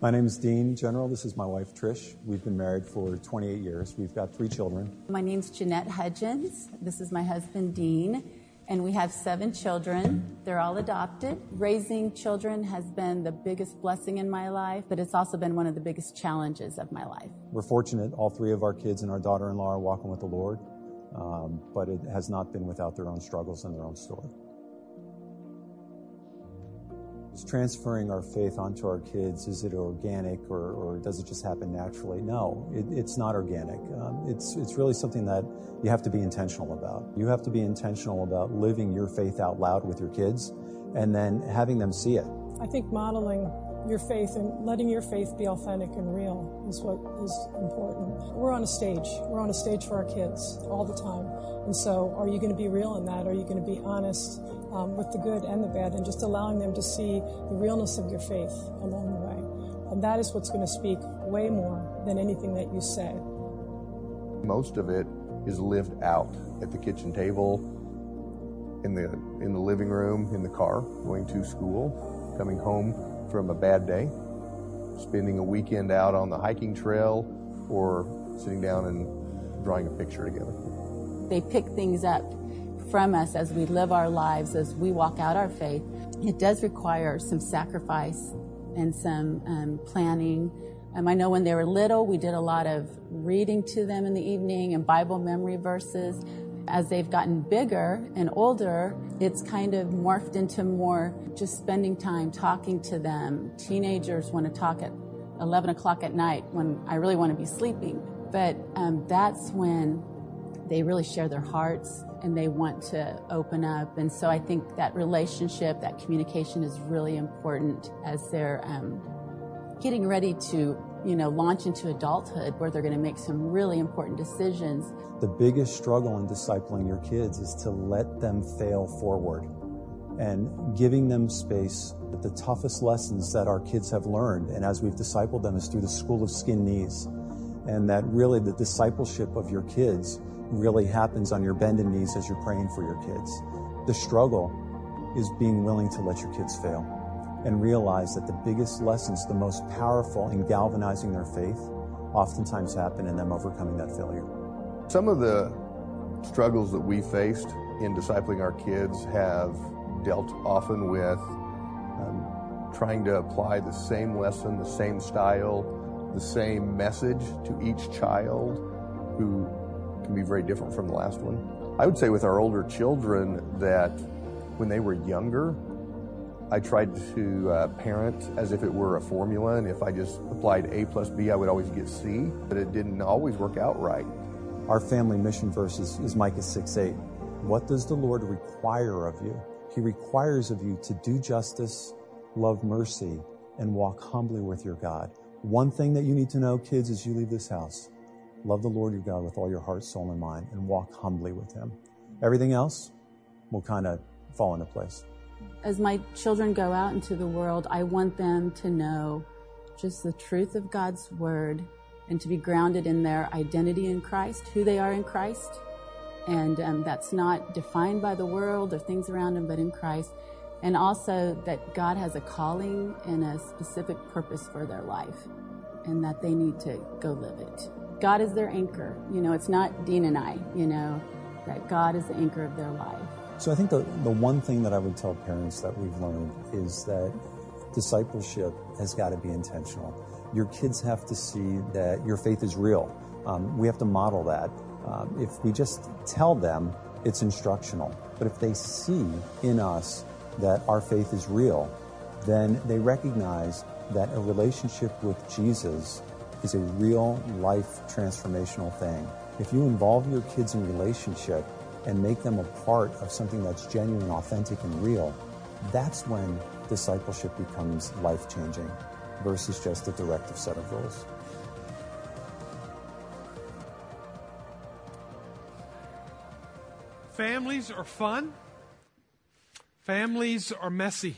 My name is Dean General. This is my wife, Trish. We've been married for 28 years. We've got three children. My name's Jeanette Hudgens. This is my husband, Dean. And we have seven children. They're all adopted. Raising children has been the biggest blessing in my life, but it's also been one of the biggest challenges of my life. We're fortunate. All three of our kids and our daughter in law are walking with the Lord, um, but it has not been without their own struggles and their own story. Transferring our faith onto our kids, is it organic or, or does it just happen naturally? No, it, it's not organic. Um, it's, it's really something that you have to be intentional about. You have to be intentional about living your faith out loud with your kids and then having them see it. I think modeling your faith and letting your faith be authentic and real is what is important. We're on a stage. We're on a stage for our kids all the time. And so, are you going to be real in that? Are you going to be honest um, with the good and the bad and just allowing them to see the realness of your faith along the way? And that is what's going to speak way more than anything that you say. Most of it is lived out at the kitchen table, in the in the living room, in the car, going to school, coming home from a bad day, spending a weekend out on the hiking trail, or sitting down and drawing a picture together. They pick things up from us as we live our lives, as we walk out our faith. It does require some sacrifice and some um, planning. Um, I know when they were little, we did a lot of reading to them in the evening and Bible memory verses as they've gotten bigger and older, it's kind of morphed into more just spending time talking to them. Teenagers want to talk at 11 o'clock at night when I really want to be sleeping. But um, that's when they really share their hearts and they want to open up. And so I think that relationship, that communication is really important as they're um, getting ready to you know, launch into adulthood where they're going to make some really important decisions. The biggest struggle in discipling your kids is to let them fail forward and giving them space. The toughest lessons that our kids have learned, and as we've discipled them, is through the school of skin knees. And that really the discipleship of your kids really happens on your bended knees as you're praying for your kids. The struggle is being willing to let your kids fail and realize that the biggest lessons, the most powerful in galvanizing their faith, oftentimes happen in them overcoming that failure. Some of the struggles that we faced in discipling our kids have dealt often with um, trying to apply the same lesson, the same style, the same message to each child who can be very different from the last one. I would say with our older children that when they were younger, I tried to uh, parent as if it were a formula, and if I just applied A plus B, I would always get C, but it didn't always work out right. Our family mission verse is, is Micah 6 8. What does the Lord require of you? He requires of you to do justice, love mercy, and walk humbly with your God. One thing that you need to know, kids, as you leave this house love the Lord your God with all your heart, soul, and mind, and walk humbly with Him. Everything else will kind of fall into place. As my children go out into the world, I want them to know just the truth of God's word and to be grounded in their identity in Christ, who they are in Christ. And um, that's not defined by the world or things around them, but in Christ. And also that God has a calling and a specific purpose for their life and that they need to go live it. God is their anchor. You know, it's not Dean and I, you know, that God is the anchor of their life. So I think the, the one thing that I would tell parents that we've learned is that discipleship has got to be intentional. Your kids have to see that your faith is real. Um, we have to model that. Um, if we just tell them, it's instructional. But if they see in us that our faith is real, then they recognize that a relationship with Jesus is a real life transformational thing. If you involve your kids in relationship, and make them a part of something that's genuine, authentic, and real, that's when discipleship becomes life changing versus just a directive set of rules. Families are fun. Families are messy.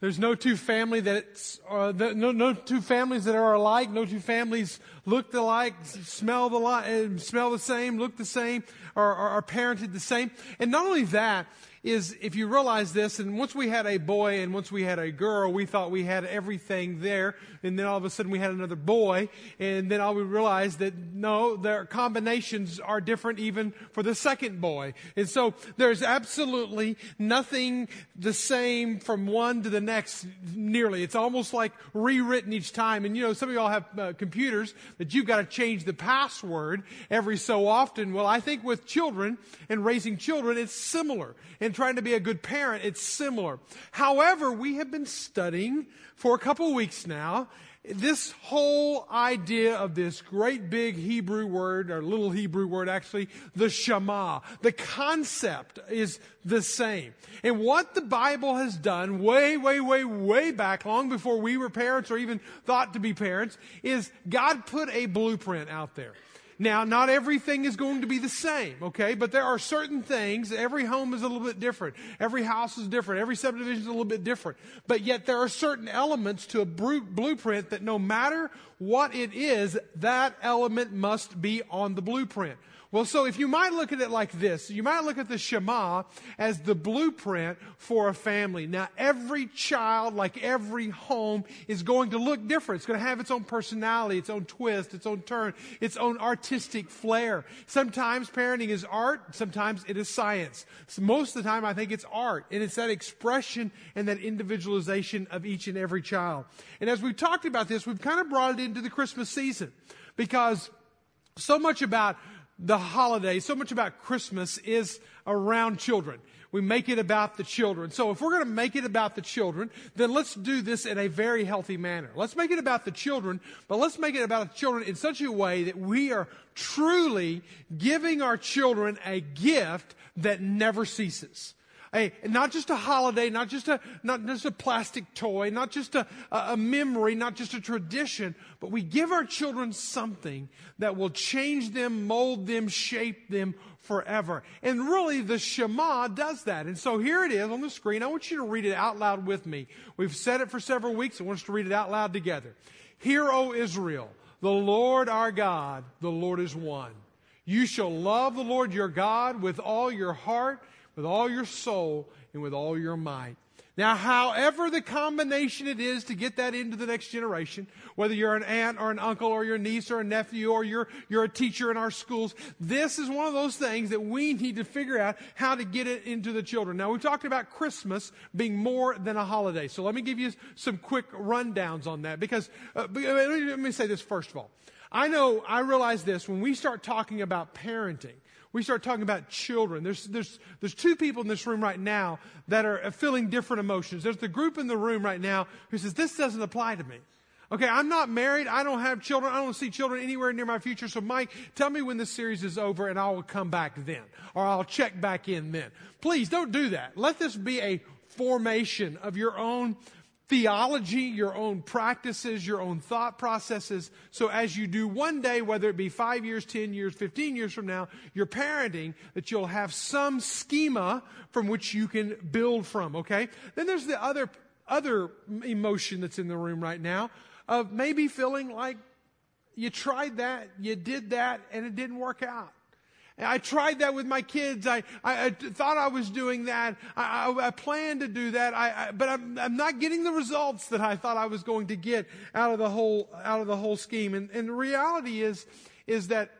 There's no two family that's uh, no no two families that are alike. No two families look alike, smell the smell the same, look the same, or are parented the same. And not only that, is if you realize this, and once we had a boy and once we had a girl, we thought we had everything there, and then all of a sudden we had another boy, and then all we realized that no, their combinations are different even for the second boy. And so there's absolutely nothing the same from one to the next nearly. It's almost like rewritten each time. And you know, some of y'all have uh, computers that you've got to change the password every so often. Well, I think with children and raising children, it's similar. And trying to be a good parent, it's similar. However, we have been studying for a couple weeks now this whole idea of this great big Hebrew word, or little Hebrew word actually, the Shema, the concept is the same. And what the Bible has done way, way, way, way back, long before we were parents or even thought to be parents, is God put a blueprint out there. Now, not everything is going to be the same, okay? But there are certain things, every home is a little bit different. Every house is different. Every subdivision is a little bit different. But yet there are certain elements to a blueprint that no matter what it is, that element must be on the blueprint. Well, so if you might look at it like this, you might look at the Shema as the blueprint for a family. Now, every child, like every home, is going to look different. It's going to have its own personality, its own twist, its own turn, its own artistic flair. Sometimes parenting is art, sometimes it is science. So most of the time, I think it's art, and it's that expression and that individualization of each and every child. And as we've talked about this, we've kind of brought it into the Christmas season because so much about the holiday, so much about Christmas is around children. We make it about the children. So if we're going to make it about the children, then let's do this in a very healthy manner. Let's make it about the children, but let's make it about the children in such a way that we are truly giving our children a gift that never ceases a, not just a holiday, not just a, not just a plastic toy, not just a, a memory, not just a tradition, but we give our children something that will change them, mold them, shape them forever. And really, the Shema does that. And so here it is on the screen. I want you to read it out loud with me. We've said it for several weeks. I want us to read it out loud together. Hear, O Israel, the Lord our God, the Lord is one. You shall love the Lord your God with all your heart with all your soul and with all your might. Now, however the combination it is to get that into the next generation, whether you're an aunt or an uncle or your niece or a nephew or you're, you're a teacher in our schools, this is one of those things that we need to figure out how to get it into the children. Now, we talked about Christmas being more than a holiday. So let me give you some quick rundowns on that because, uh, let me say this first of all. I know, I realize this, when we start talking about parenting, we start talking about children. There's, there's, there's two people in this room right now that are uh, feeling different emotions. There's the group in the room right now who says, this doesn't apply to me. Okay, I'm not married. I don't have children. I don't see children anywhere near my future. So, Mike, tell me when this series is over and I will come back then. Or I'll check back in then. Please don't do that. Let this be a formation of your own theology, your own practices, your own thought processes. So as you do one day, whether it be five years, 10 years, 15 years from now, your parenting, that you'll have some schema from which you can build from, okay? Then there's the other, other emotion that's in the room right now of maybe feeling like you tried that, you did that, and it didn't work out. I tried that with my kids. I, I, I thought I was doing that. I, I, I planned to do that. I, but I'm, I'm not getting the results that I thought I was going to get out of the whole, out of the whole scheme. And, and the reality is, is that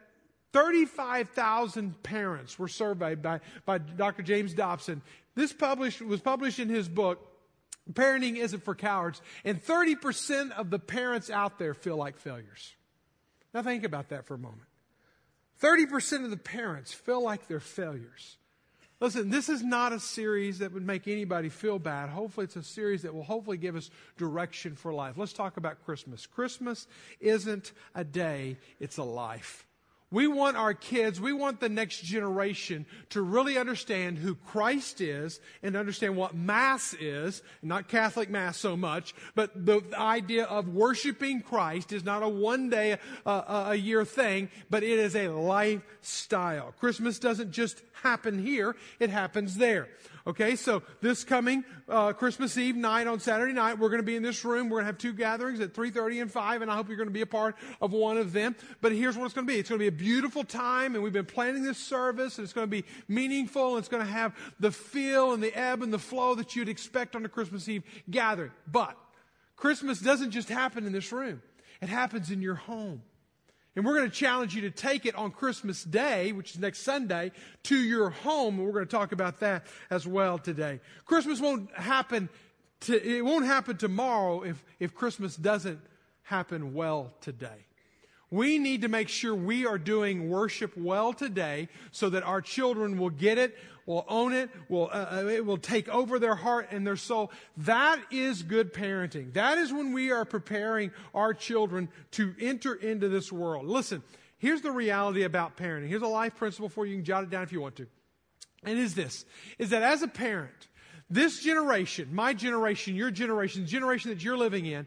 35,000 parents were surveyed by, by Dr. James Dobson. This published, was published in his book, Parenting Isn't for Cowards. And 30% of the parents out there feel like failures. Now think about that for a moment. 30% of the parents feel like they're failures. Listen, this is not a series that would make anybody feel bad. Hopefully, it's a series that will hopefully give us direction for life. Let's talk about Christmas. Christmas isn't a day, it's a life. We want our kids, we want the next generation to really understand who Christ is and understand what Mass is, not Catholic Mass so much, but the idea of worshiping Christ is not a one day uh, a year thing, but it is a lifestyle. Christmas doesn't just happen here, it happens there. Okay, so this coming uh, Christmas Eve night on Saturday night, we're going to be in this room. We're going to have two gatherings at 3.30 and 5, and I hope you're going to be a part of one of them. But here's what it's going to be. It's going to be a beautiful time, and we've been planning this service, and it's going to be meaningful, and it's going to have the feel and the ebb and the flow that you'd expect on a Christmas Eve gathering. But Christmas doesn't just happen in this room, it happens in your home. And we're going to challenge you to take it on Christmas Day, which is next Sunday, to your home. And we're going to talk about that as well today. Christmas won't happen to, it won't happen tomorrow if, if Christmas doesn't happen well today. We need to make sure we are doing worship well today so that our children will get it, will own it, will, uh, uh, it will take over their heart and their soul. That is good parenting. That is when we are preparing our children to enter into this world. Listen, here's the reality about parenting. Here's a life principle for you. You can jot it down if you want to. And is this, is that as a parent, this generation, my generation, your generation, the generation that you're living in,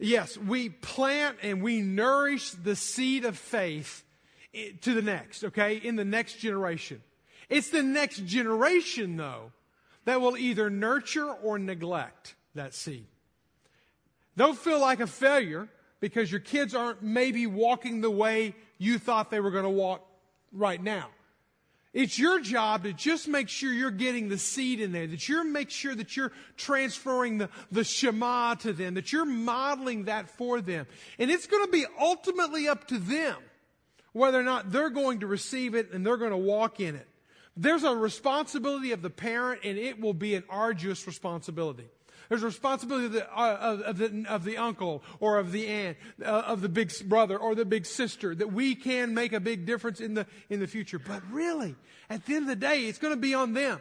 yes, we plant and we nourish the seed of faith to the next, okay, in the next generation. It's the next generation, though, that will either nurture or neglect that seed. Don't feel like a failure because your kids aren't maybe walking the way you thought they were going to walk right now. It's your job to just make sure you're getting the seed in there, that you're make sure that you're transferring the, the Shema to them, that you're modeling that for them. And it's going to be ultimately up to them whether or not they're going to receive it and they're going to walk in it. There's a responsibility of the parent and it will be an arduous responsibility. There's a responsibility of the, uh, of, the, of the uncle or of the aunt, uh, of the big brother or the big sister that we can make a big difference in the, in the future. But really, at the end of the day, it's going to be on them.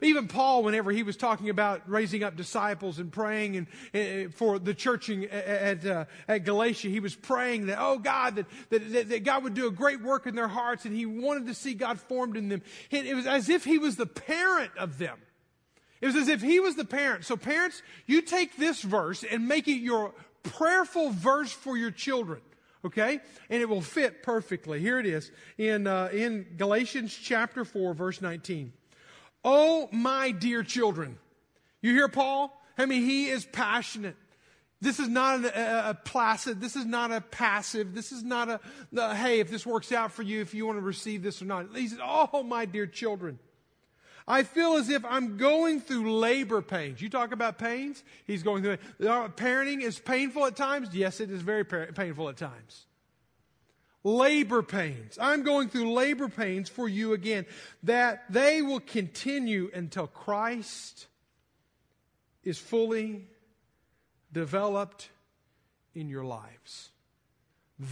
Even Paul, whenever he was talking about raising up disciples and praying and, uh, for the church at, at, uh, at, Galatia, he was praying that, oh God, that, that, that, God would do a great work in their hearts and he wanted to see God formed in them. It was as if he was the parent of them. It was as if he was the parent. So, parents, you take this verse and make it your prayerful verse for your children. Okay? And it will fit perfectly. Here it is in, uh, in Galatians chapter 4, verse 19. Oh, my dear children. You hear Paul? I mean, he is passionate. This is not a, a, placid. This is not a passive. This is not a, a, hey, if this works out for you, if you want to receive this or not. He says, oh, my dear children. I feel as if I'm going through labor pains. You talk about pains? He's going through it. Uh, parenting is painful at times. Yes, it is very painful at times. Labor pains. I'm going through labor pains for you again, that they will continue until Christ is fully developed in your lives.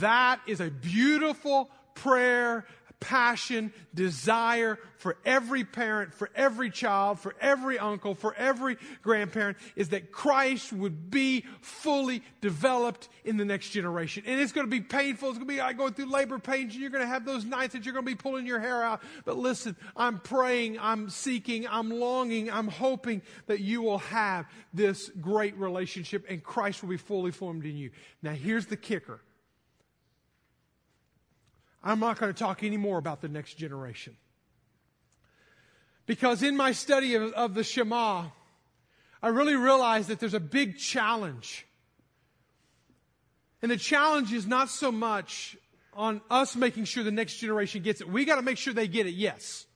That is a beautiful prayer passion, desire for every parent, for every child, for every uncle, for every grandparent is that Christ would be fully developed in the next generation. And it's going to be painful. It's going to be like going through labor pains and you're going to have those nights that you're going to be pulling your hair out. But listen, I'm praying, I'm seeking, I'm longing, I'm hoping that you will have this great relationship and Christ will be fully formed in you. Now here's the kicker. I'm not going to talk anymore about the next generation. Because in my study of, of the Shema, I really realized that there's a big challenge. And the challenge is not so much on us making sure the next generation gets it. We got to make sure they get it, yes.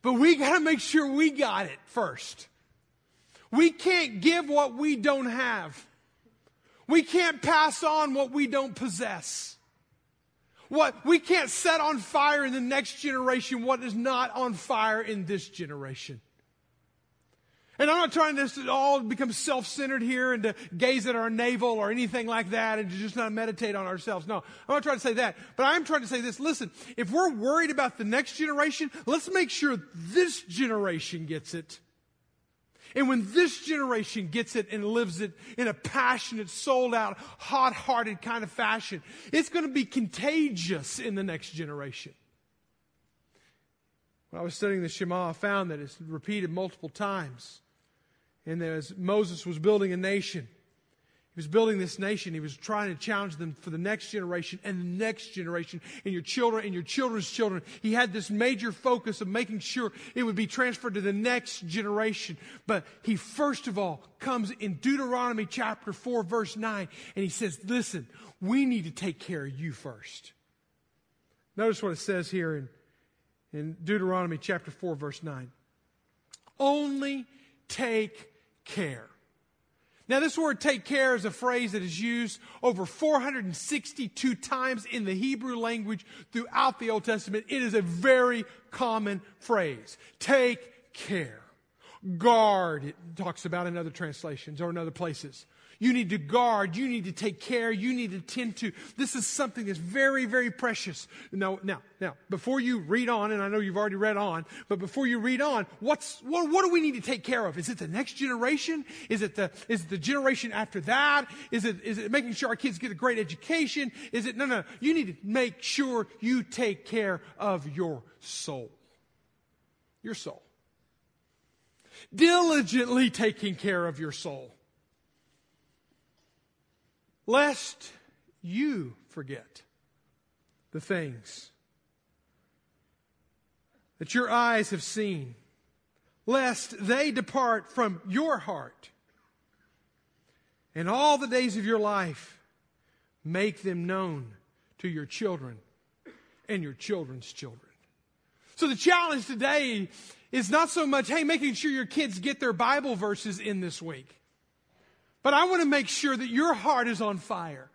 But we got to make sure we got it first. We can't give what we don't have. We can't pass on what we don't possess. What we can't set on fire in the next generation what is not on fire in this generation. And I'm not trying to all become self-centered here and to gaze at our navel or anything like that and to just not meditate on ourselves. No, I'm not trying to say that. But I'm trying to say this. Listen, if we're worried about the next generation, let's make sure this generation gets it. And when this generation gets it and lives it in a passionate, sold out, hot hearted kind of fashion, it's going to be contagious in the next generation. When I was studying the Shema, I found that it's repeated multiple times. And as Moses was building a nation, he was building this nation. He was trying to challenge them for the next generation and the next generation and your children and your children's children. He had this major focus of making sure it would be transferred to the next generation. But he first of all comes in Deuteronomy chapter 4 verse 9 and he says, listen, we need to take care of you first. Notice what it says here in, in Deuteronomy chapter 4, verse 9. Only take care. Now, this word take care is a phrase that is used over 462 times in the Hebrew language throughout the Old Testament. It is a very common phrase. Take care. Guard, it talks about in other translations or in other places. You need to guard. You need to take care. You need to tend to. This is something that's very, very precious. Now, now, now, before you read on, and I know you've already read on, but before you read on, what's, what, what do we need to take care of? Is it the next generation? Is it the, is it the generation after that? Is it, is it making sure our kids get a great education? Is it, no, no, you need to make sure you take care of your soul. Your soul. Diligently taking care of your soul lest you forget the things that your eyes have seen, lest they depart from your heart. And all the days of your life, make them known to your children and your children's children. So the challenge today is not so much, hey, making sure your kids get their Bible verses in this week. But I want to make sure that your heart is on fire.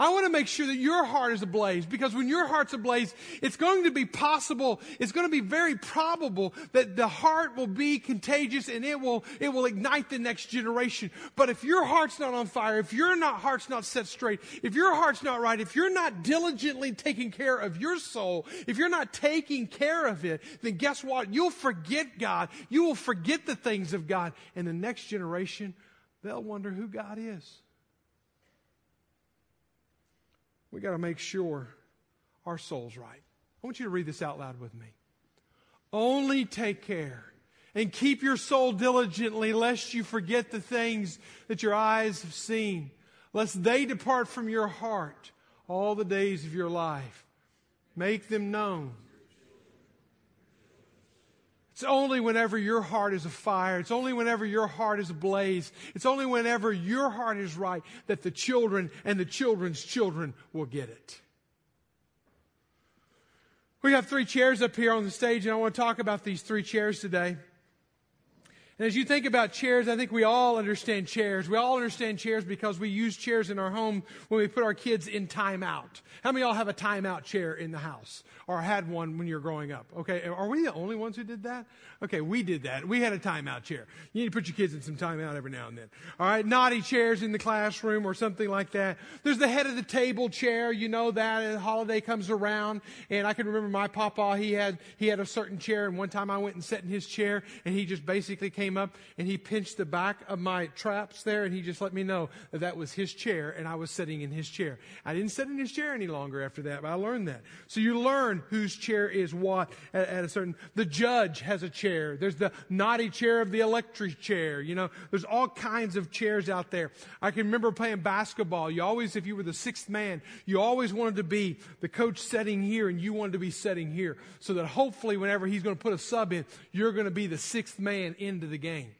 I want to make sure that your heart is ablaze because when your heart's ablaze, it's going to be possible, it's going to be very probable that the heart will be contagious and it will, it will ignite the next generation. But if your heart's not on fire, if your not, heart's not set straight, if your heart's not right, if you're not diligently taking care of your soul, if you're not taking care of it, then guess what? You'll forget God. You will forget the things of God and the next generation they'll wonder who God is. We got to make sure our soul's right. I want you to read this out loud with me. Only take care and keep your soul diligently, lest you forget the things that your eyes have seen, lest they depart from your heart all the days of your life. Make them known it's only whenever your heart is afire. It's only whenever your heart is ablaze. It's only whenever your heart is right that the children and the children's children will get it. We have three chairs up here on the stage, and I want to talk about these three chairs today. And as you think about chairs, I think we all understand chairs. We all understand chairs because we use chairs in our home when we put our kids in timeout. How many of y'all have a timeout chair in the house or had one when you were growing up? Okay, are we the only ones who did that? Okay, we did that. We had a timeout chair. You need to put your kids in some timeout every now and then. All right, naughty chairs in the classroom or something like that. There's the head of the table chair. You know that. A holiday comes around, and I can remember my papa. He had he had a certain chair, and one time I went and sat in his chair, and he just basically came up and he pinched the back of my traps there, and he just let me know that that was his chair, and I was sitting in his chair. I didn't sit in his chair any longer after that, but I learned that. So you learn whose chair is what at, at a certain. The judge has a chair chair. There's the naughty chair of the electric chair. You know, there's all kinds of chairs out there. I can remember playing basketball. You always, if you were the sixth man, you always wanted to be the coach setting here and you wanted to be setting here. So that hopefully whenever he's going to put a sub in, you're going to be the sixth man into the game.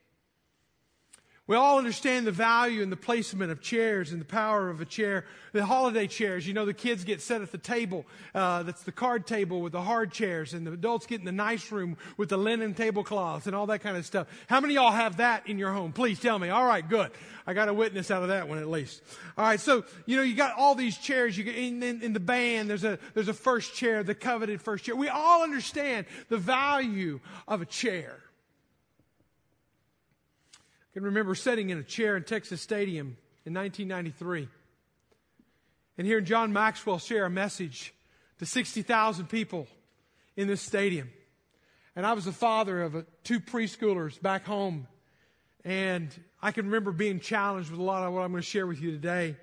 We all understand the value and the placement of chairs and the power of a chair. The holiday chairs, you know, the kids get set at the table. Uh, that's the card table with the hard chairs, and the adults get in the nice room with the linen tablecloths and all that kind of stuff. How many of y'all have that in your home? Please tell me. All right, good. I got a witness out of that one at least. All right, so you know, you got all these chairs. You get in, in, in the band. There's a there's a first chair, the coveted first chair. We all understand the value of a chair can remember sitting in a chair in Texas Stadium in 1993 and hearing John Maxwell share a message to 60,000 people in this stadium. And I was the father of a, two preschoolers back home. And I can remember being challenged with a lot of what I'm going to share with you today.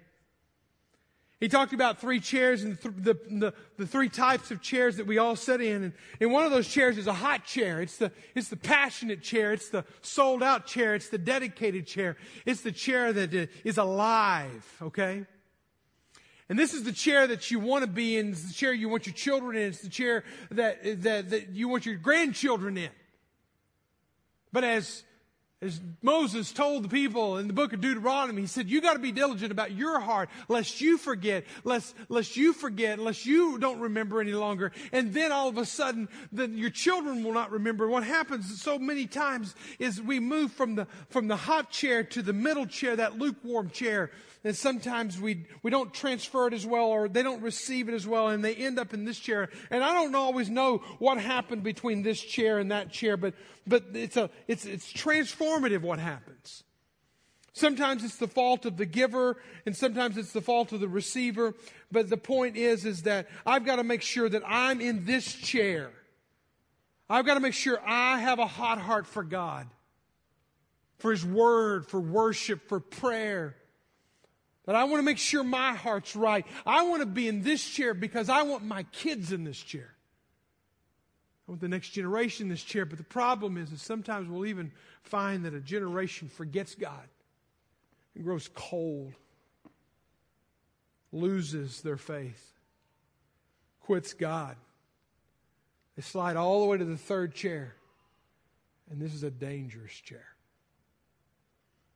He talked about three chairs and the, the, the, the, three types of chairs that we all sit in. And, and one of those chairs is a hot chair. It's the, it's the passionate chair. It's the sold out chair. It's the dedicated chair. It's the chair that uh, is alive, okay? And this is the chair that you want to be in. It's the chair you want your children in. It's the chair that, that, that you want your grandchildren in. But as As Moses told the people in the book of Deuteronomy, he said, you got to be diligent about your heart, lest you forget, lest, lest you forget, lest you don't remember any longer. And then all of a sudden, then your children will not remember. What happens so many times is we move from the, from the hot chair to the middle chair, that lukewarm chair. And sometimes we, we don't transfer it as well or they don't receive it as well and they end up in this chair. And I don't always know what happened between this chair and that chair, but, but it's a, it's, it's transformative what happens. Sometimes it's the fault of the giver and sometimes it's the fault of the receiver. But the point is, is that I've got to make sure that I'm in this chair. I've got to make sure I have a hot heart for God, for His Word, for worship, for prayer. But I want to make sure my heart's right. I want to be in this chair because I want my kids in this chair. I want the next generation in this chair. But the problem is, is sometimes we'll even find that a generation forgets God and grows cold, loses their faith, quits God. They slide all the way to the third chair. And this is a dangerous chair.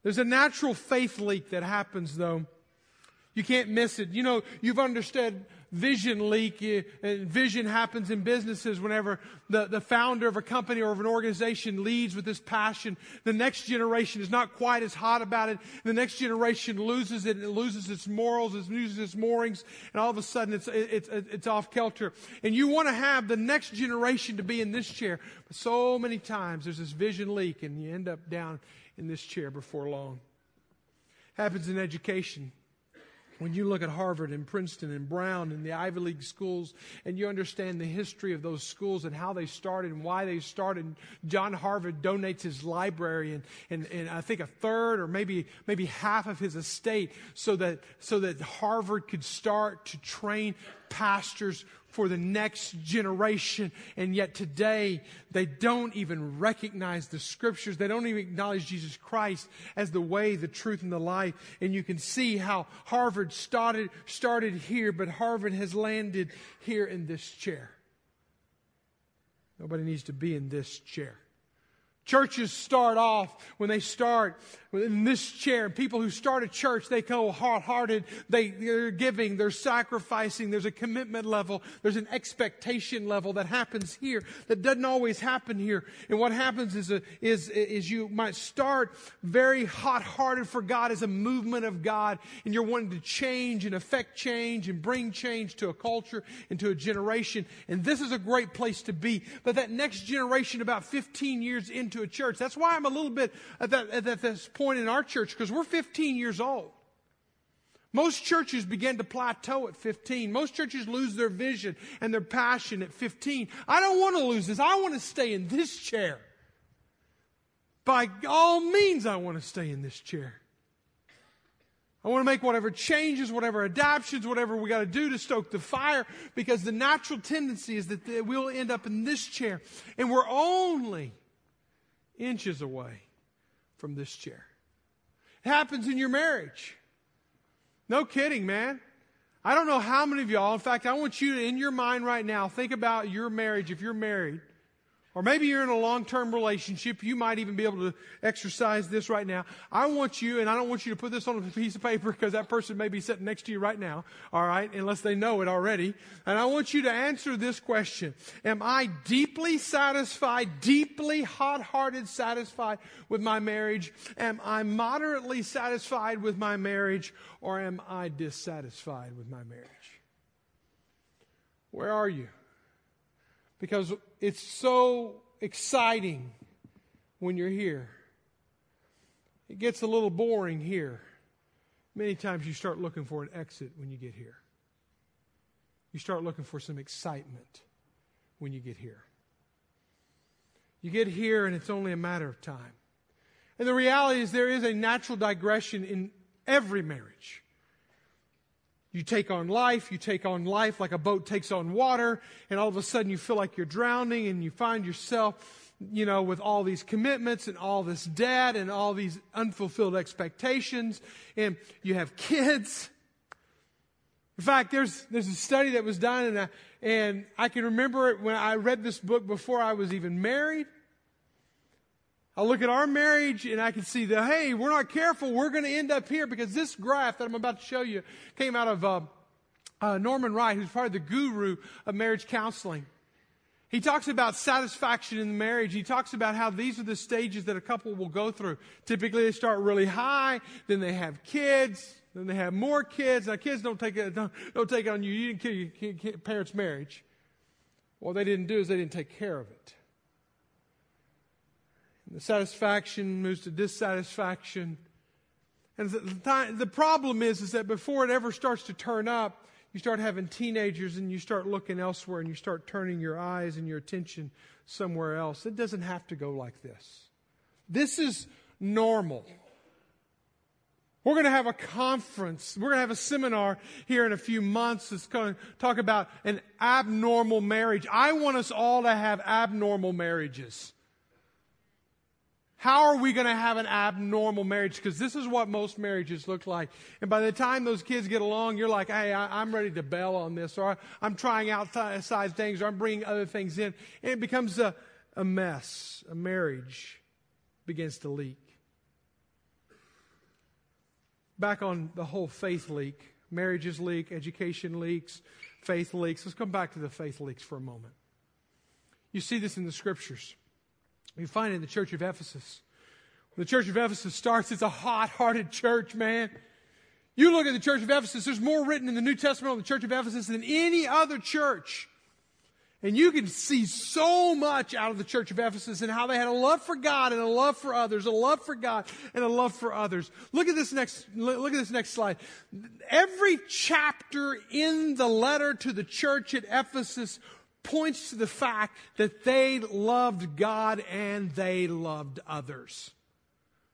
There's a natural faith leak that happens, though you can't miss it. You know, you've understood vision leak. Eh, and vision happens in businesses whenever the, the founder of a company or of an organization leads with this passion. The next generation is not quite as hot about it. The next generation loses it. It loses its morals. It loses its moorings. And all of a sudden it's, it's, it's off kilter. And you want to have the next generation to be in this chair. But so many times there's this vision leak and you end up down in this chair before long. Happens in education when you look at Harvard and Princeton and Brown and the Ivy League schools and you understand the history of those schools and how they started and why they started, John Harvard donates his library and, and, and I think a third or maybe, maybe half of his estate so that, so that Harvard could start to train pastors for the next generation. And yet today, they don't even recognize the scriptures. They don't even acknowledge Jesus Christ as the way, the truth, and the life. And you can see how Harvard started, started here, but Harvard has landed here in this chair. Nobody needs to be in this chair. Churches start off when they start in this chair. People who start a church, they go hard-hearted. They, they're giving, they're sacrificing. There's a commitment level. There's an expectation level that happens here that doesn't always happen here. And what happens is, a, is, is you might start very hot-hearted for God as a movement of God, and you're wanting to change and affect change and bring change to a culture and to a generation. And this is a great place to be. But that next generation, about 15 years into a church. That's why I'm a little bit at, that, at this point in our church, because we're 15 years old. Most churches begin to plateau at 15. Most churches lose their vision and their passion at 15. I don't want to lose this. I want to stay in this chair. By all means, I want to stay in this chair. I want to make whatever changes, whatever adaptations, whatever we got to do to stoke the fire because the natural tendency is that we'll end up in this chair and we're only inches away from this chair. It happens in your marriage. No kidding, man. I don't know how many of y'all, in fact, I want you to, in your mind right now, think about your marriage if you're married. Or maybe you're in a long-term relationship. You might even be able to exercise this right now. I want you, and I don't want you to put this on a piece of paper because that person may be sitting next to you right now. All right. Unless they know it already. And I want you to answer this question. Am I deeply satisfied, deeply hot-hearted satisfied with my marriage? Am I moderately satisfied with my marriage? Or am I dissatisfied with my marriage? Where are you? Because it's so exciting when you're here. It gets a little boring here. Many times you start looking for an exit when you get here. You start looking for some excitement when you get here. You get here and it's only a matter of time. And the reality is there is a natural digression in every marriage. You take on life, you take on life like a boat takes on water, and all of a sudden you feel like you're drowning and you find yourself, you know, with all these commitments and all this debt and all these unfulfilled expectations, and you have kids. In fact, there's, there's a study that was done, and I, and I can remember it when I read this book before I was even married. I look at our marriage and I can see that, hey, we're not careful. We're going to end up here because this graph that I'm about to show you came out of uh, uh, Norman Wright, who's probably the guru of marriage counseling. He talks about satisfaction in the marriage. He talks about how these are the stages that a couple will go through. Typically, they start really high, then they have kids, then they have more kids. Now, kids don't take it, don't, don't take it on you. You didn't kill your parents' marriage. What they didn't do is they didn't take care of it. The satisfaction moves to dissatisfaction. And the, the problem is, is that before it ever starts to turn up, you start having teenagers and you start looking elsewhere and you start turning your eyes and your attention somewhere else. It doesn't have to go like this. This is normal. We're going to have a conference. We're going to have a seminar here in a few months that's going to talk about an abnormal marriage. I want us all to have abnormal marriages. How are we going to have an abnormal marriage? Because this is what most marriages look like. And by the time those kids get along, you're like, hey, I, am ready to bail on this, or I'm trying outside things, or I'm bringing other things in. And it becomes a, a mess. A marriage begins to leak. Back on the whole faith leak, marriages leak, education leaks, faith leaks. Let's come back to the faith leaks for a moment. You see this in the scriptures. We find it in the church of Ephesus. When the church of Ephesus starts, it's a hot hearted church, man. You look at the church of Ephesus, there's more written in the New Testament on the church of Ephesus than any other church. And you can see so much out of the church of Ephesus and how they had a love for God and a love for others, a love for God and a love for others. Look at this next, look at this next slide. Every chapter in the letter to the church at Ephesus points to the fact that they loved God and they loved others.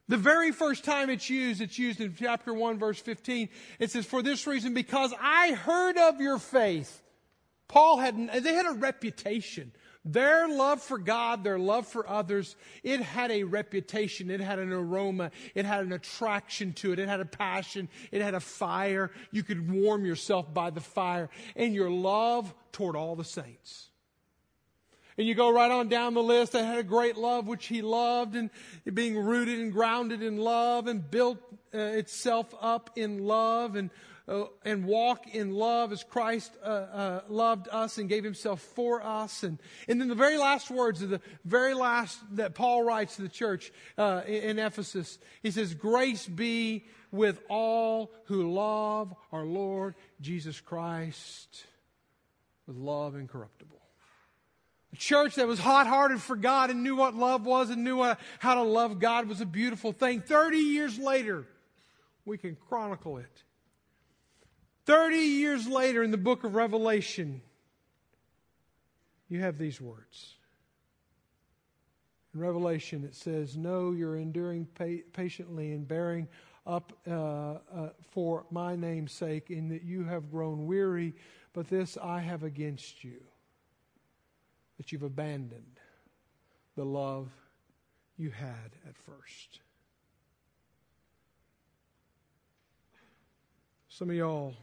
The very first time it's used, it's used in chapter 1, verse 15. It says, For this reason, because I heard of your faith. Paul had, they had a reputation. Their love for God, their love for others, it had a reputation. It had an aroma. It had an attraction to it. It had a passion. It had a fire. You could warm yourself by the fire. And your love toward all the saints. And you go right on down the list. They had a great love which he loved and being rooted and grounded in love and built uh, itself up in love and and walk in love as Christ uh, uh, loved us and gave himself for us. And, and then the very last words of the very last that Paul writes to the church uh, in, in Ephesus, he says, Grace be with all who love our Lord Jesus Christ with love incorruptible. Church that was hot hearted for God and knew what love was and knew what, how to love God was a beautiful thing. 30 years later, we can chronicle it 30 years later in the book of Revelation, you have these words. In Revelation, it says, No, you're enduring pa- patiently and bearing up uh, uh, for my name's sake, in that you have grown weary, but this I have against you, that you've abandoned the love you had at first. Some of y'all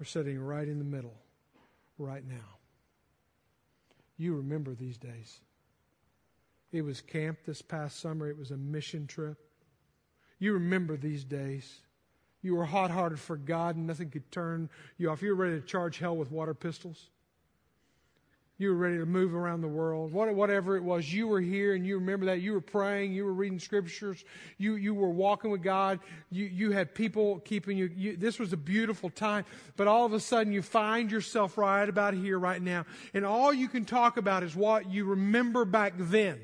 are sitting right in the middle right now. You remember these days. It was camp this past summer, it was a mission trip. You remember these days. You were hot hearted for God and nothing could turn you off. You were ready to charge hell with water pistols. You were ready to move around the world. Whatever it was, you were here and you remember that. You were praying. You were reading scriptures. You, you were walking with God. You, you had people keeping you, you. This was a beautiful time. But all of a sudden, you find yourself right about here, right now. And all you can talk about is what you remember back then.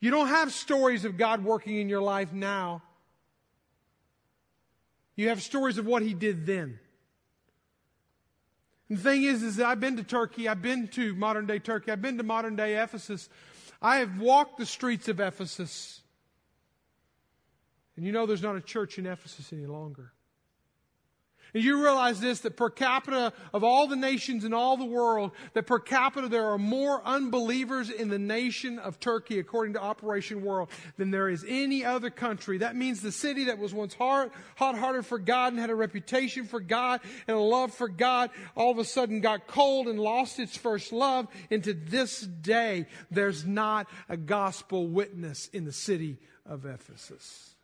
You don't have stories of God working in your life now. You have stories of what He did then. The thing is, is I've been to Turkey, I've been to modern day Turkey, I've been to modern day Ephesus. I have walked the streets of Ephesus. And you know there's not a church in Ephesus any longer. And you realize this, that per capita of all the nations in all the world, that per capita there are more unbelievers in the nation of Turkey, according to Operation World, than there is any other country. That means the city that was once hot hearted for God and had a reputation for God and a love for God, all of a sudden got cold and lost its first love. And to this day, there's not a gospel witness in the city of Ephesus.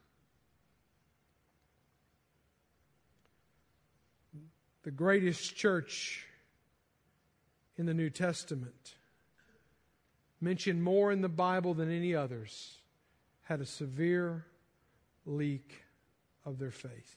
The greatest church in the New Testament, mentioned more in the Bible than any others, had a severe leak of their faith.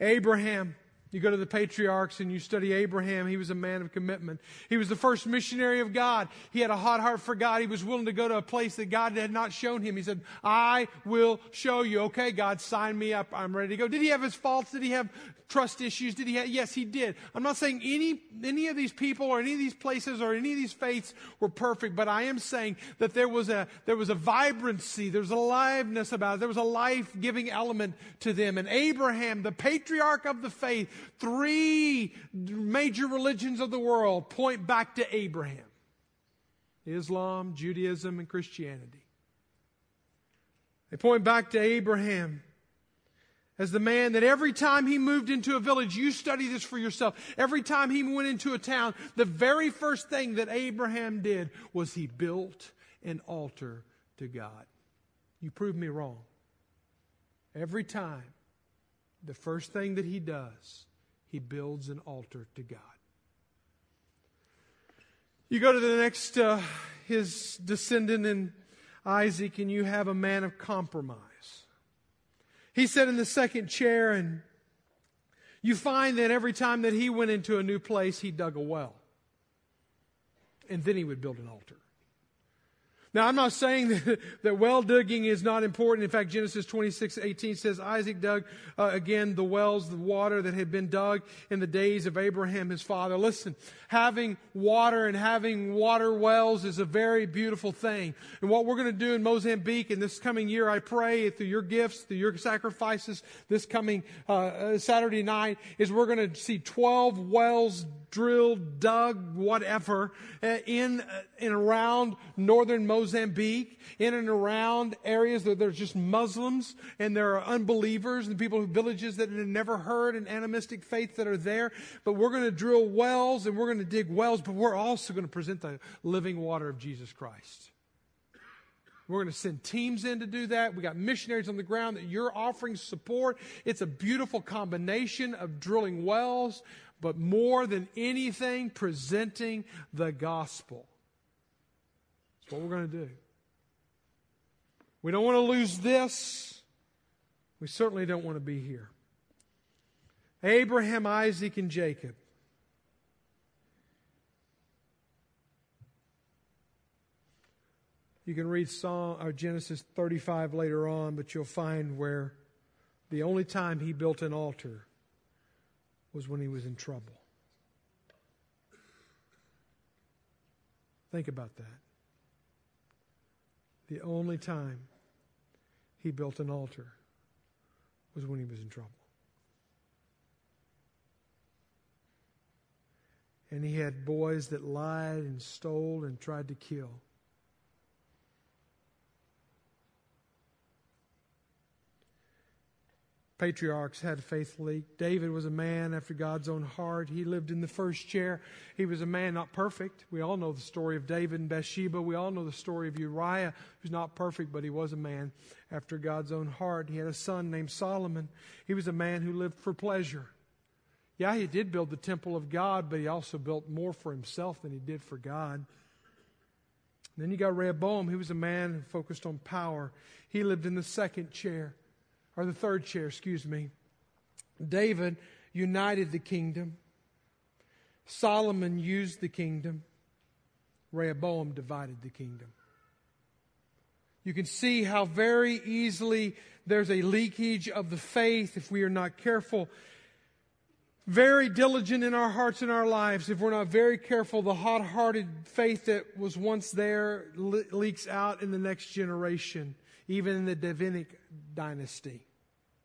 Abraham you go to the patriarchs and you study Abraham. He was a man of commitment. He was the first missionary of God. He had a hot heart for God. He was willing to go to a place that God had not shown him. He said, I will show you. Okay, God, sign me up. I'm ready to go. Did he have his faults? Did he have trust issues? Did he have, yes, he did. I'm not saying any, any of these people or any of these places or any of these faiths were perfect, but I am saying that there was a, there was a vibrancy, there was a liveness about it. There was a life-giving element to them. And Abraham, the patriarch of the faith, three major religions of the world point back to Abraham Islam, Judaism, and Christianity. They point back to Abraham as the man that every time he moved into a village, you study this for yourself. Every time he went into a town, the very first thing that Abraham did was he built an altar to God. You prove me wrong. Every time, the first thing that he does he builds an altar to God. You go to the next, uh, his descendant in Isaac, and you have a man of compromise. He sat in the second chair, and you find that every time that he went into a new place, he dug a well. And then he would build an altar. Now, I'm not saying that, that well digging is not important. In fact, Genesis 26, 18 says Isaac dug uh, again the wells, the water that had been dug in the days of Abraham, his father. Listen, having water and having water wells is a very beautiful thing. And what we're going to do in Mozambique in this coming year, I pray through your gifts, through your sacrifices this coming uh, uh Saturday night, is we're going to see 12 wells drilled, dug, whatever, uh, in and uh, around northern Mozambique in and around areas that there's just Muslims and there are unbelievers and people, villages that have never heard an animistic faith that are there. But we're going to drill wells and we're going to dig wells, but we're also going to present the living water of Jesus Christ. We're going to send teams in to do that. We got missionaries on the ground that you're offering support. It's a beautiful combination of drilling wells, but more than anything, presenting the gospel. That's what we're going to do. We don't want to lose this. We certainly don't want to be here. Abraham, Isaac, and Jacob. You can read Psalm or Genesis 35 later on, but you'll find where the only time he built an altar was when he was in trouble. Think about that. The only time he built an altar was when he was in trouble. And he had boys that lied and stole and tried to kill. Patriarchs had faith leak. David was a man after God's own heart. He lived in the first chair. He was a man not perfect. We all know the story of David and Bathsheba. We all know the story of Uriah, who's not perfect, but he was a man after God's own heart. He had a son named Solomon. He was a man who lived for pleasure. Yeah, he did build the temple of God, but he also built more for himself than he did for God. And then you got Rehoboam. He was a man who focused on power. He lived in the second chair or the third chair, excuse me. David united the kingdom. Solomon used the kingdom. Rehoboam divided the kingdom. You can see how very easily there's a leakage of the faith if we are not careful. Very diligent in our hearts and our lives. If we're not very careful, the hot hearted faith that was once there le- leaks out in the next generation, even in the Davidic dynasty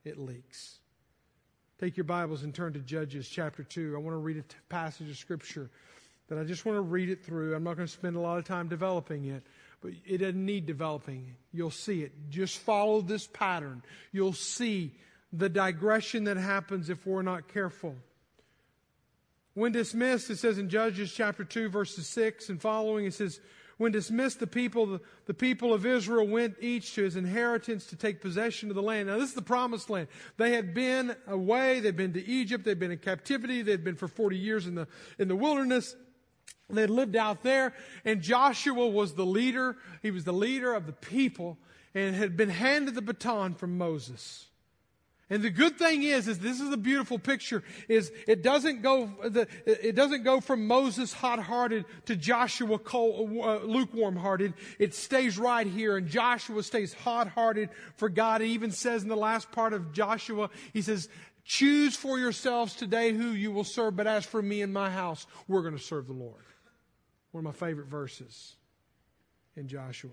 it leaks. Take your Bibles and turn to Judges chapter 2. I want to read a passage of Scripture that I just want to read it through. I'm not going to spend a lot of time developing it, but it doesn't need developing. You'll see it. Just follow this pattern. You'll see the digression that happens if we're not careful. When dismissed, it says in Judges chapter 2, verses 6 and following, it says, when dismissed, the people, the, people of Israel went each to his inheritance to take possession of the land. Now, this is the promised land. They had been away. They'd been to Egypt. They'd been in captivity. They'd been for 40 years in the, in the wilderness. They'd lived out there. And Joshua was the leader. He was the leader of the people and had been handed the baton from Moses. And the good thing is, is this is a beautiful picture, is it doesn't go, it doesn't go from Moses hot-hearted to Joshua uh, lukewarm-hearted. It stays right here and Joshua stays hot-hearted for God. It even says in the last part of Joshua, he says, choose for yourselves today who you will serve, but as for me and my house, we're going to serve the Lord. One of my favorite verses in Joshua.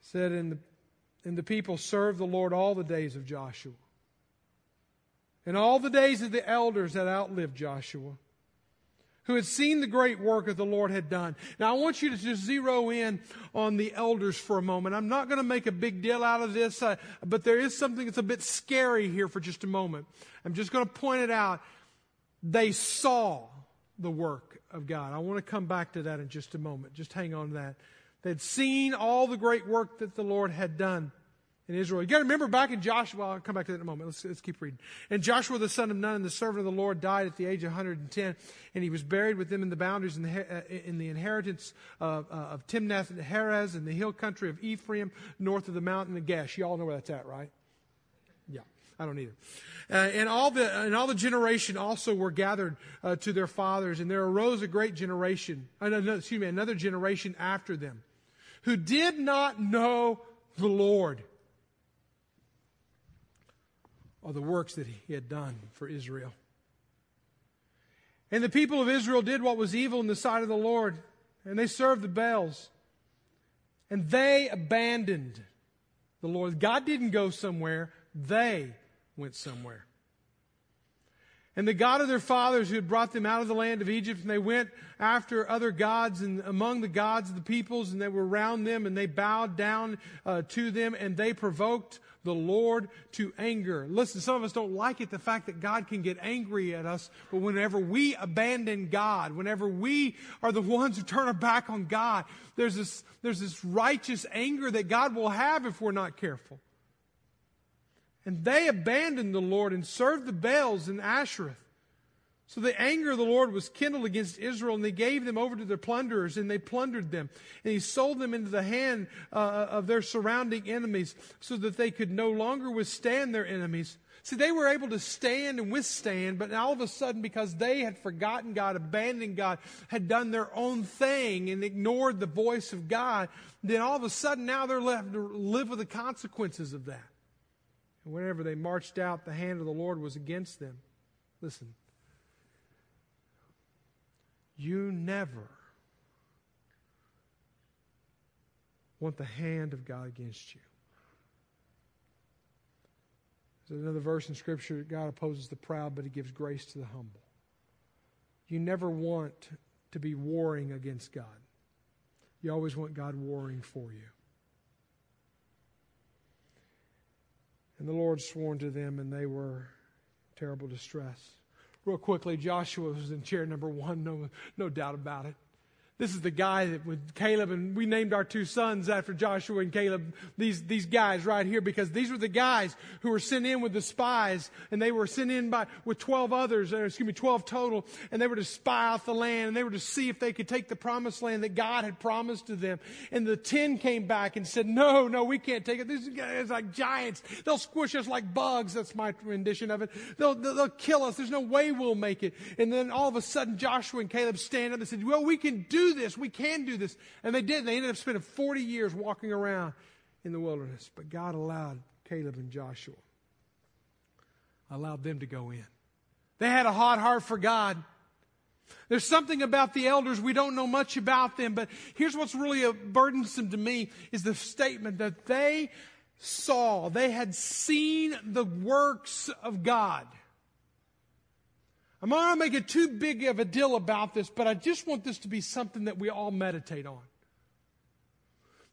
Said in the and the people served the Lord all the days of Joshua. And all the days of the elders that outlived Joshua, who had seen the great work that the Lord had done. Now, I want you to just zero in on the elders for a moment. I'm not going to make a big deal out of this, uh, but there is something that's a bit scary here for just a moment. I'm just going to point it out. They saw the work of God. I want to come back to that in just a moment. Just hang on to that. They'd seen all the great work that the Lord had done in Israel. You got to remember back in Joshua, I'll come back to that in a moment. Let's, let's keep reading. And Joshua the son of Nun, the servant of the Lord, died at the age of 110, and he was buried with them in the boundaries in the, uh, in the inheritance of, uh, of Timnath and Heres in the hill country of Ephraim, north of the mountain of Gaash. You all know where that's at, right? I don't either. Uh, and all the and all the generation also were gathered uh, to their fathers, and there arose a great generation. Uh, no, excuse me, another generation after them who did not know the Lord or the works that he had done for Israel. And the people of Israel did what was evil in the sight of the Lord, and they served the Baals. And they abandoned the Lord. God didn't go somewhere, they went somewhere. And the God of their fathers who had brought them out of the land of Egypt, and they went after other gods and among the gods of the peoples, and they were around them, and they bowed down uh, to them, and they provoked the Lord to anger. Listen, some of us don't like it, the fact that God can get angry at us, but whenever we abandon God, whenever we are the ones who turn our back on God, there's this, there's this righteous anger that God will have if we're not careful. And they abandoned the Lord and served the Baals in Ashtaroth. So the anger of the Lord was kindled against Israel, and they gave them over to their plunderers, and they plundered them. And he sold them into the hand uh, of their surrounding enemies, so that they could no longer withstand their enemies. See, they were able to stand and withstand, but all of a sudden, because they had forgotten God, abandoned God, had done their own thing and ignored the voice of God, then all of a sudden now they're left to live with the consequences of that. And whenever they marched out, the hand of the Lord was against them. Listen, you never want the hand of God against you. There's another verse in Scripture that God opposes the proud, but He gives grace to the humble. You never want to be warring against God, you always want God warring for you. And the Lord swore to them, and they were terrible distress. Real quickly, Joshua was in chair number one, no, no doubt about it. This is the guy that with Caleb, and we named our two sons after Joshua and Caleb, these, these guys right here, because these were the guys who were sent in with the spies, and they were sent in by, with 12 others, excuse me, 12 total, and they were to spy out the land, and they were to see if they could take the promised land that God had promised to them. And the 10 came back and said, no, no, we can't take it. These guys are like giants. They'll squish us like bugs. That's my rendition of it. They'll, they'll kill us. There's no way we'll make it. And then all of a sudden, Joshua and Caleb stand up and said, well, we can do this. We can do this. And they did. They ended up spending 40 years walking around in the wilderness. But God allowed Caleb and Joshua, allowed them to go in. They had a hot heart for God. There's something about the elders, we don't know much about them, but here's what's really burdensome to me is the statement that they saw, they had seen the works of God. I'm not going to make it too big of a deal about this, but I just want this to be something that we all meditate on.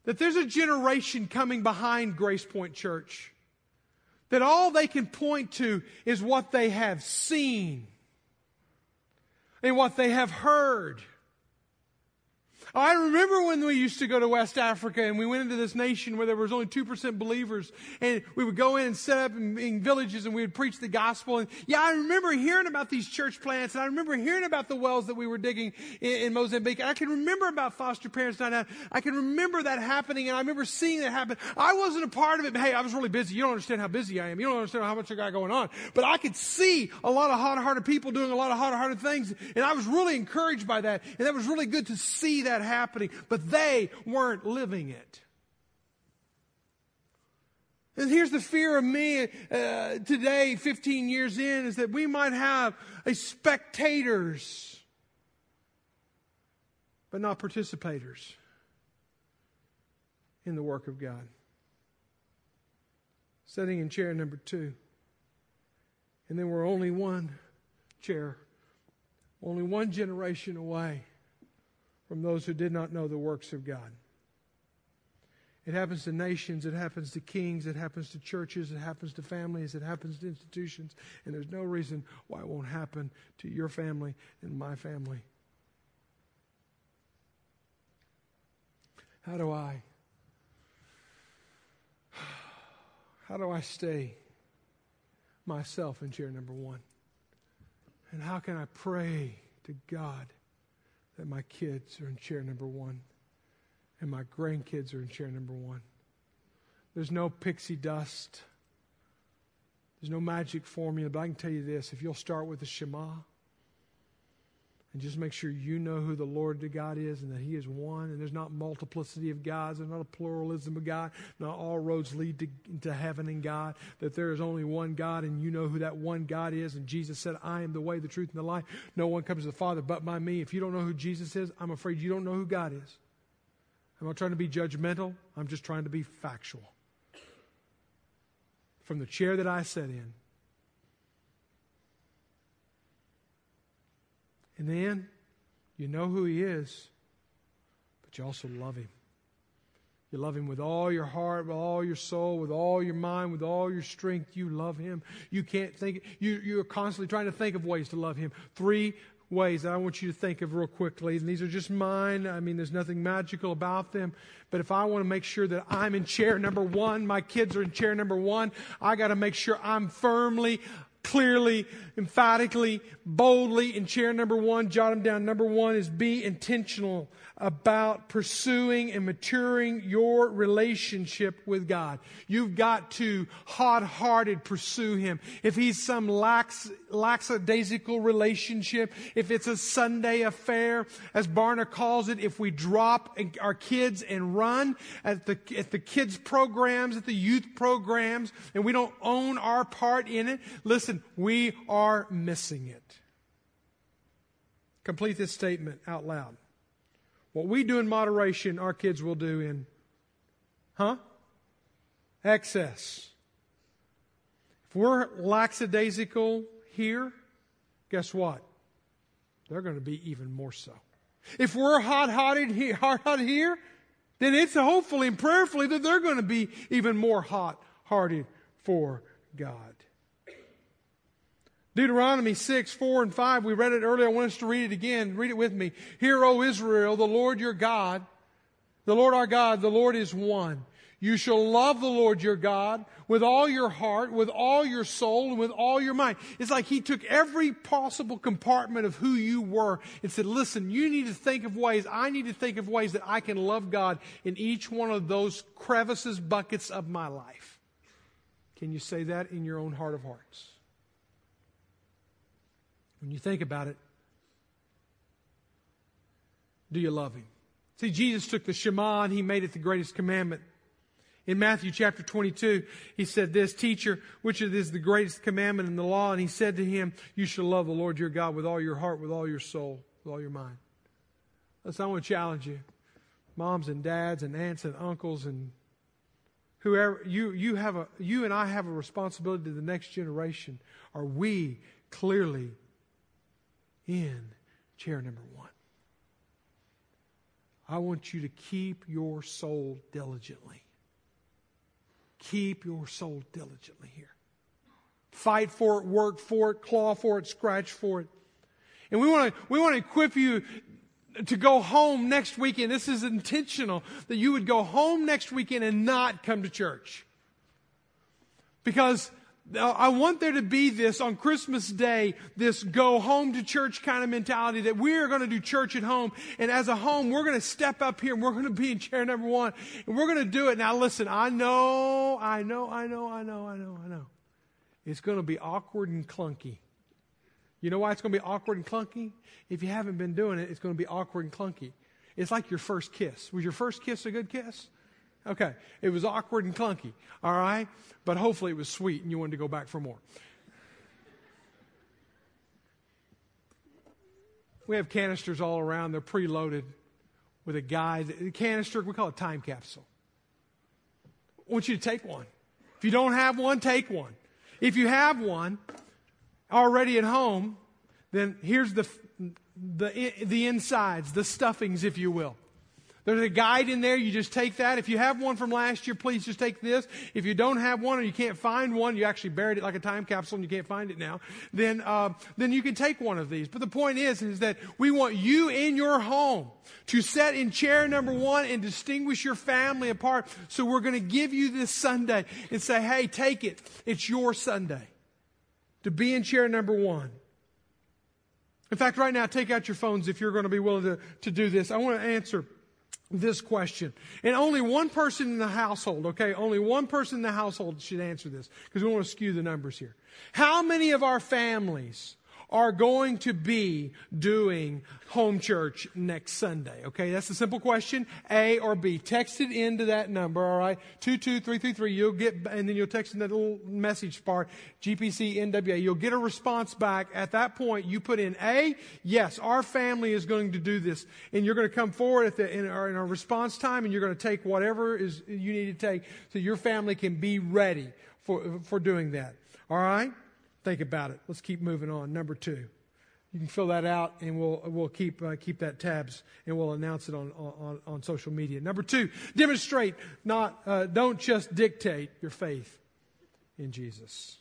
That there's a generation coming behind Grace Point Church that all they can point to is what they have seen and what they have heard Oh, I remember when we used to go to West Africa and we went into this nation where there was only 2% believers and we would go in and set up in, in, villages and we would preach the gospel. And yeah, I remember hearing about these church plants and I remember hearing about the wells that we were digging in, in Mozambique. And I can remember about foster parents night out. I can remember that happening and I remember seeing that happen. I wasn't a part of it, but hey, I was really busy. You don't understand how busy I am. You don't understand how much I got going on. But I could see a lot of hot-hearted people doing a lot of hot-hearted things and I was really encouraged by that. And that was really good to see that happening, but they weren't living it. And here's the fear of me uh, today, 15 years in, is that we might have a spectators, but not participators in the work of God. Sitting in chair number two. And then we're only one chair, only one generation away from those who did not know the works of God. It happens to nations, it happens to kings, it happens to churches, it happens to families, it happens to institutions, and there's no reason why it won't happen to your family and my family. How do I how do I stay myself in chair number 1? And how can I pray to God that my kids are in chair number one and my grandkids are in chair number one. There's no pixie dust. There's no magic formula, but I can tell you this if you'll start with the Shema and just make sure you know who the Lord God is and that He is one and there's not multiplicity of gods, there's not a pluralism of God, not all roads lead to, to heaven and God, that there is only one God and you know who that one God is. And Jesus said, I am the way, the truth, and the life. No one comes to the Father but by me. If you don't know who Jesus is, I'm afraid you don't know who God is. I'm not trying to be judgmental, I'm just trying to be factual. From the chair that I sat in, And then you know who He is, but you also love Him. You love Him with all your heart, with all your soul, with all your mind, with all your strength. You love Him. You can't think, you, you're constantly trying to think of ways to love Him. Three ways that I want you to think of real quickly. And these are just mine. I mean, there's nothing magical about them. But if I want to make sure that I'm in chair number one, my kids are in chair number one, I got to make sure I'm firmly clearly, emphatically, boldly in chair number one. Jot them down. Number one is be intentional about pursuing and maturing your relationship with God. You've got to hot-hearted pursue Him. If He's some lax, lackadaisical relationship, if it's a Sunday affair, as Barna calls it, if we drop our kids and run at the, at the kids programs, at the youth programs, and we don't own our part in it, listen, we are missing it. Complete this statement out loud. What we do in moderation, our kids will do in, huh? Excess. If we're lackadaisical here, guess what? They're going to be even more so. If we're hot-hearted here, hot-hearted here, then it's hopefully and prayerfully that they're going to be even more hot-hearted for God. Deuteronomy 6, 4 and 5, we read it earlier. I want us to read it again. Read it with me. Hear, O Israel, the Lord your God, the Lord our God, the Lord is one. You shall love the Lord your God with all your heart, with all your soul, and with all your mind. It's like he took every possible compartment of who you were and said, listen, you need to think of ways, I need to think of ways that I can love God in each one of those crevices, buckets of my life. Can you say that in your own heart of hearts? When you think about it, do you love him? See, Jesus took the Shema and he made it the greatest commandment. In Matthew chapter 22, he said this, Teacher, which is the greatest commandment in the law? And he said to him, You shall love the Lord your God with all your heart, with all your soul, with all your mind. Listen, I want to challenge you. Moms and dads and aunts and uncles and whoever you you have a you and I have a responsibility to the next generation. Are we clearly in chair number one? I want you to keep your soul diligently. Keep your soul diligently here. Fight for it, work for it, claw for it, scratch for it. And we want to, we want to equip you to go home next weekend. This is intentional that you would go home next weekend and not come to church. Because I want there to be this on Christmas Day, this go home to church kind of mentality that we are going to do church at home. And as a home, we're going to step up here and we're going to be in chair number one and we're going to do it. Now listen, I know, I know, I know, I know, I know, I know. It's going to be awkward and clunky. You know why it's going to be awkward and clunky? If you haven't been doing it, it's going to be awkward and clunky. It's like your first kiss. Was your first kiss a good kiss? Okay. It was awkward and clunky. All right. But hopefully it was sweet and you wanted to go back for more. We have canisters all around. They're preloaded with a guide. The canister, we call it time capsule. I want you to take one. If you don't have one, take one. If you have one already at home, then here's the, the, the insides, the stuffings, if you will. There's a guide in there. You just take that. If you have one from last year, please just take this. If you don't have one or you can't find one, you actually buried it like a time capsule and you can't find it now, then, uh, then you can take one of these. But the point is, is that we want you in your home to set in chair number one and distinguish your family apart. So we're going to give you this Sunday and say, hey, take it. It's your Sunday to be in chair number one. In fact, right now, take out your phones if you're going to be willing to, to do this. I want to answer this question. And only one person in the household, okay, only one person in the household should answer this because we want to skew the numbers here. How many of our families are going to be doing home church next Sunday? Okay, that's a simple question. A or B. Text it into that number, all right? 22333. You'll get, and then you'll text in that little message part, GPC NWA. You'll get a response back. At that point, you put in A, yes, our family is going to do this. And you're going to come forward at the, in, our, in our response time and you're going to take whatever is you need to take so your family can be ready for, for doing that. All right? Think about it. Let's keep moving on. Number two. You can fill that out, and we'll we'll keep uh, keep that tabs, and we'll announce it on on, on social media. Number two, demonstrate, not uh, don't just dictate your faith in Jesus.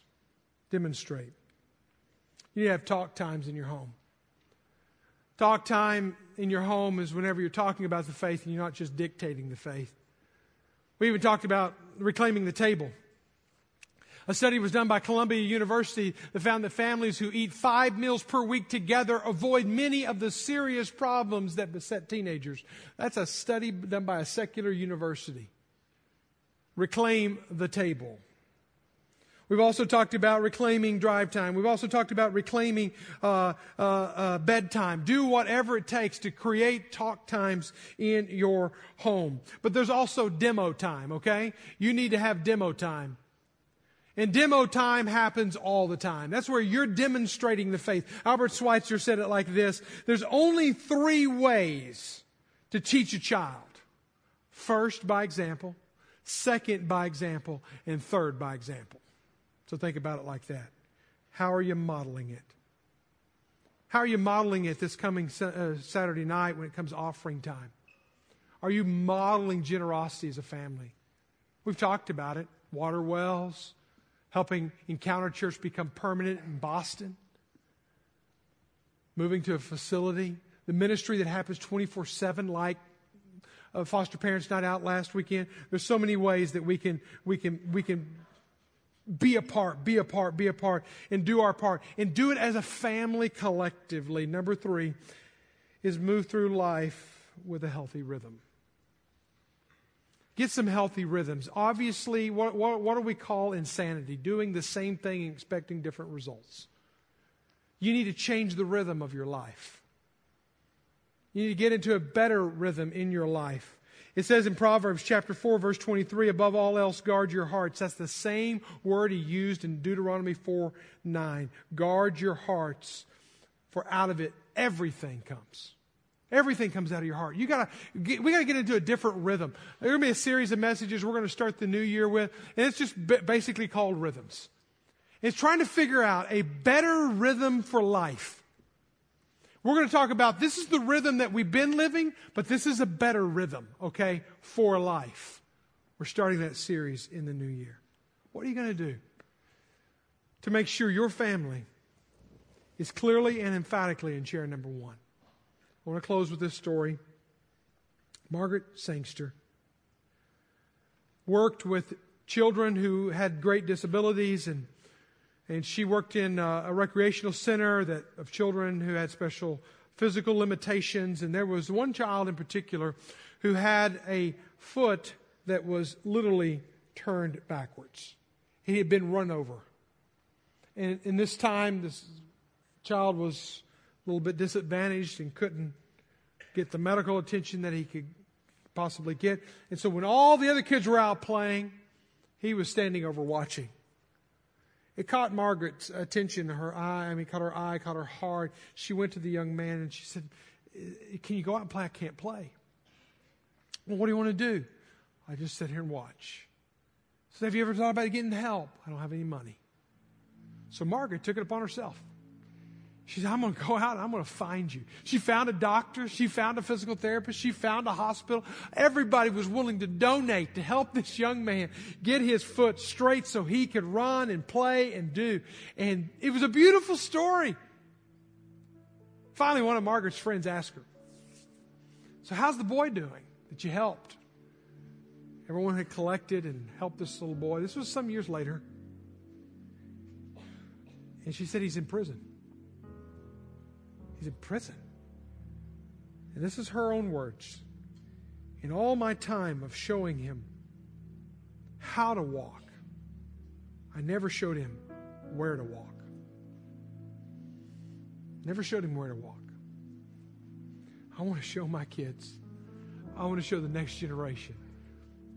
Demonstrate. You need to have talk times in your home. Talk time in your home is whenever you're talking about the faith and you're not just dictating the faith. We even talked about reclaiming the table. A study was done by Columbia University that found that families who eat five meals per week together avoid many of the serious problems that beset teenagers. That's a study done by a secular university. Reclaim the table. We've also talked about reclaiming drive time. We've also talked about reclaiming uh, uh, uh, bedtime. Do whatever it takes to create talk times in your home. But there's also demo time, okay? You need to have demo time. And demo time happens all the time. That's where you're demonstrating the faith. Albert Schweitzer said it like this There's only three ways to teach a child first, by example, second, by example, and third, by example. So think about it like that. How are you modeling it? How are you modeling it this coming uh, Saturday night when it comes offering time? Are you modeling generosity as a family? We've talked about it water wells, helping Encounter Church become permanent in Boston, moving to a facility, the ministry that happens 24 7, like uh, Foster Parents Night Out last weekend. There's so many ways that we can, we can, we can be a part, be a part, be a part, and do our part, and do it as a family collectively. Number three is move through life with a healthy rhythm. Get some healthy rhythms. Obviously, what, what, what do we call insanity? Doing the same thing and expecting different results. You need to change the rhythm of your life. You need to get into a better rhythm in your life. It says in Proverbs chapter 4, verse 23, above all else, guard your hearts. That's the same word he used in Deuteronomy 4 9. Guard your hearts, for out of it everything comes. Everything comes out of your heart. You gotta, get, we gotta get into a different rhythm. There's gonna be a series of messages we're gonna start the new year with, and it's just basically called rhythms. It's trying to figure out a better rhythm for life. We're gonna talk about this is the rhythm that we've been living, but this is a better rhythm, okay, for life. We're starting that series in the new year. What are you gonna do to make sure your family is clearly and emphatically in chair number one? I want to close with this story. Margaret Sangster worked with children who had great disabilities and and she worked in a, a recreational center that of children who had special physical limitations and there was one child in particular who had a foot that was literally turned backwards. He had been run over. And in this time this child was a little bit disadvantaged and couldn't get the medical attention that he could possibly get. And so when all the other kids were out playing, he was standing over watching. It caught Margaret's attention, her eye, I mean, caught her eye, caught her heart. She went to the young man and she said, Can you go out and play? I can't play. Well, what do you want to do? I just sit here and watch. So, have you ever thought about getting help? I don't have any money. So, Margaret took it upon herself. She said, I'm going to go out and I'm going to find you. She found a doctor. She found a physical therapist. She found a hospital. Everybody was willing to donate to help this young man get his foot straight so he could run and play and do. And it was a beautiful story. Finally, one of Margaret's friends asked her, So, how's the boy doing that you helped? Everyone had collected and helped this little boy. This was some years later. And she said, He's in prison. He's in prison. And this is her own words. In all my time of showing him how to walk, I never showed him where to walk. Never showed him where to walk. I want to show my kids. I want to show the next generation.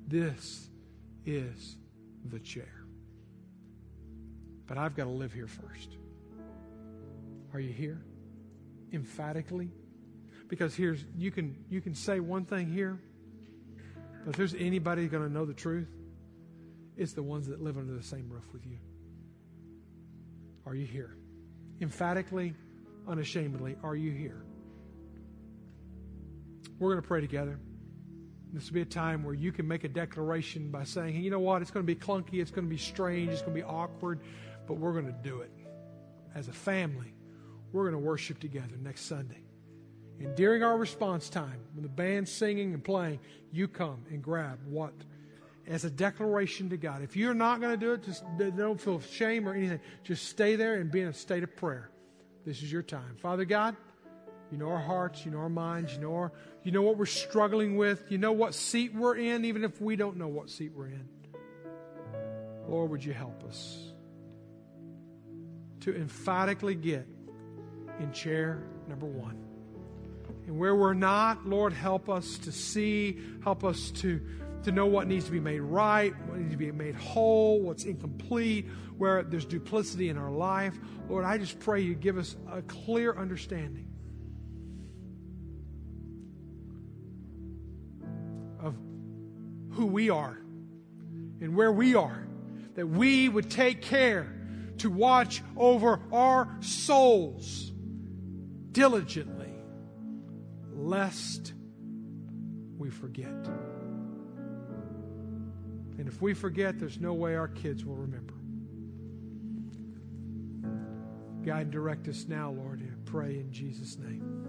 This is the chair. But I've got to live here first. Are you here? Emphatically. Because here's you can you can say one thing here but if there's anybody going to know the truth it's the ones that live under the same roof with you. Are you here? Emphatically unashamedly are you here? We're going to pray together. This will be a time where you can make a declaration by saying hey, you know what? It's going to be clunky it's going to be strange it's going to be awkward but we're going to do it as a family we're going to worship together next Sunday. And during our response time, when the band's singing and playing, you come and grab what? As a declaration to God. If you're not going to do it, just don't feel shame or anything. Just stay there and be in a state of prayer. This is your time. Father God, you know our hearts, you know our minds, you know, our, you know what we're struggling with, you know what seat we're in, even if we don't know what seat we're in. Lord, would you help us to emphatically get in chair number one. And where we're not, Lord, help us to see, help us to, to know what needs to be made right, what needs to be made whole, what's incomplete, where there's duplicity in our life. Lord, I just pray you give us a clear understanding of who we are and where we are, that we would take care to watch over our souls diligently, lest we forget. And if we forget, there's no way our kids will remember. Guide and direct us now, Lord. I pray in Jesus' name.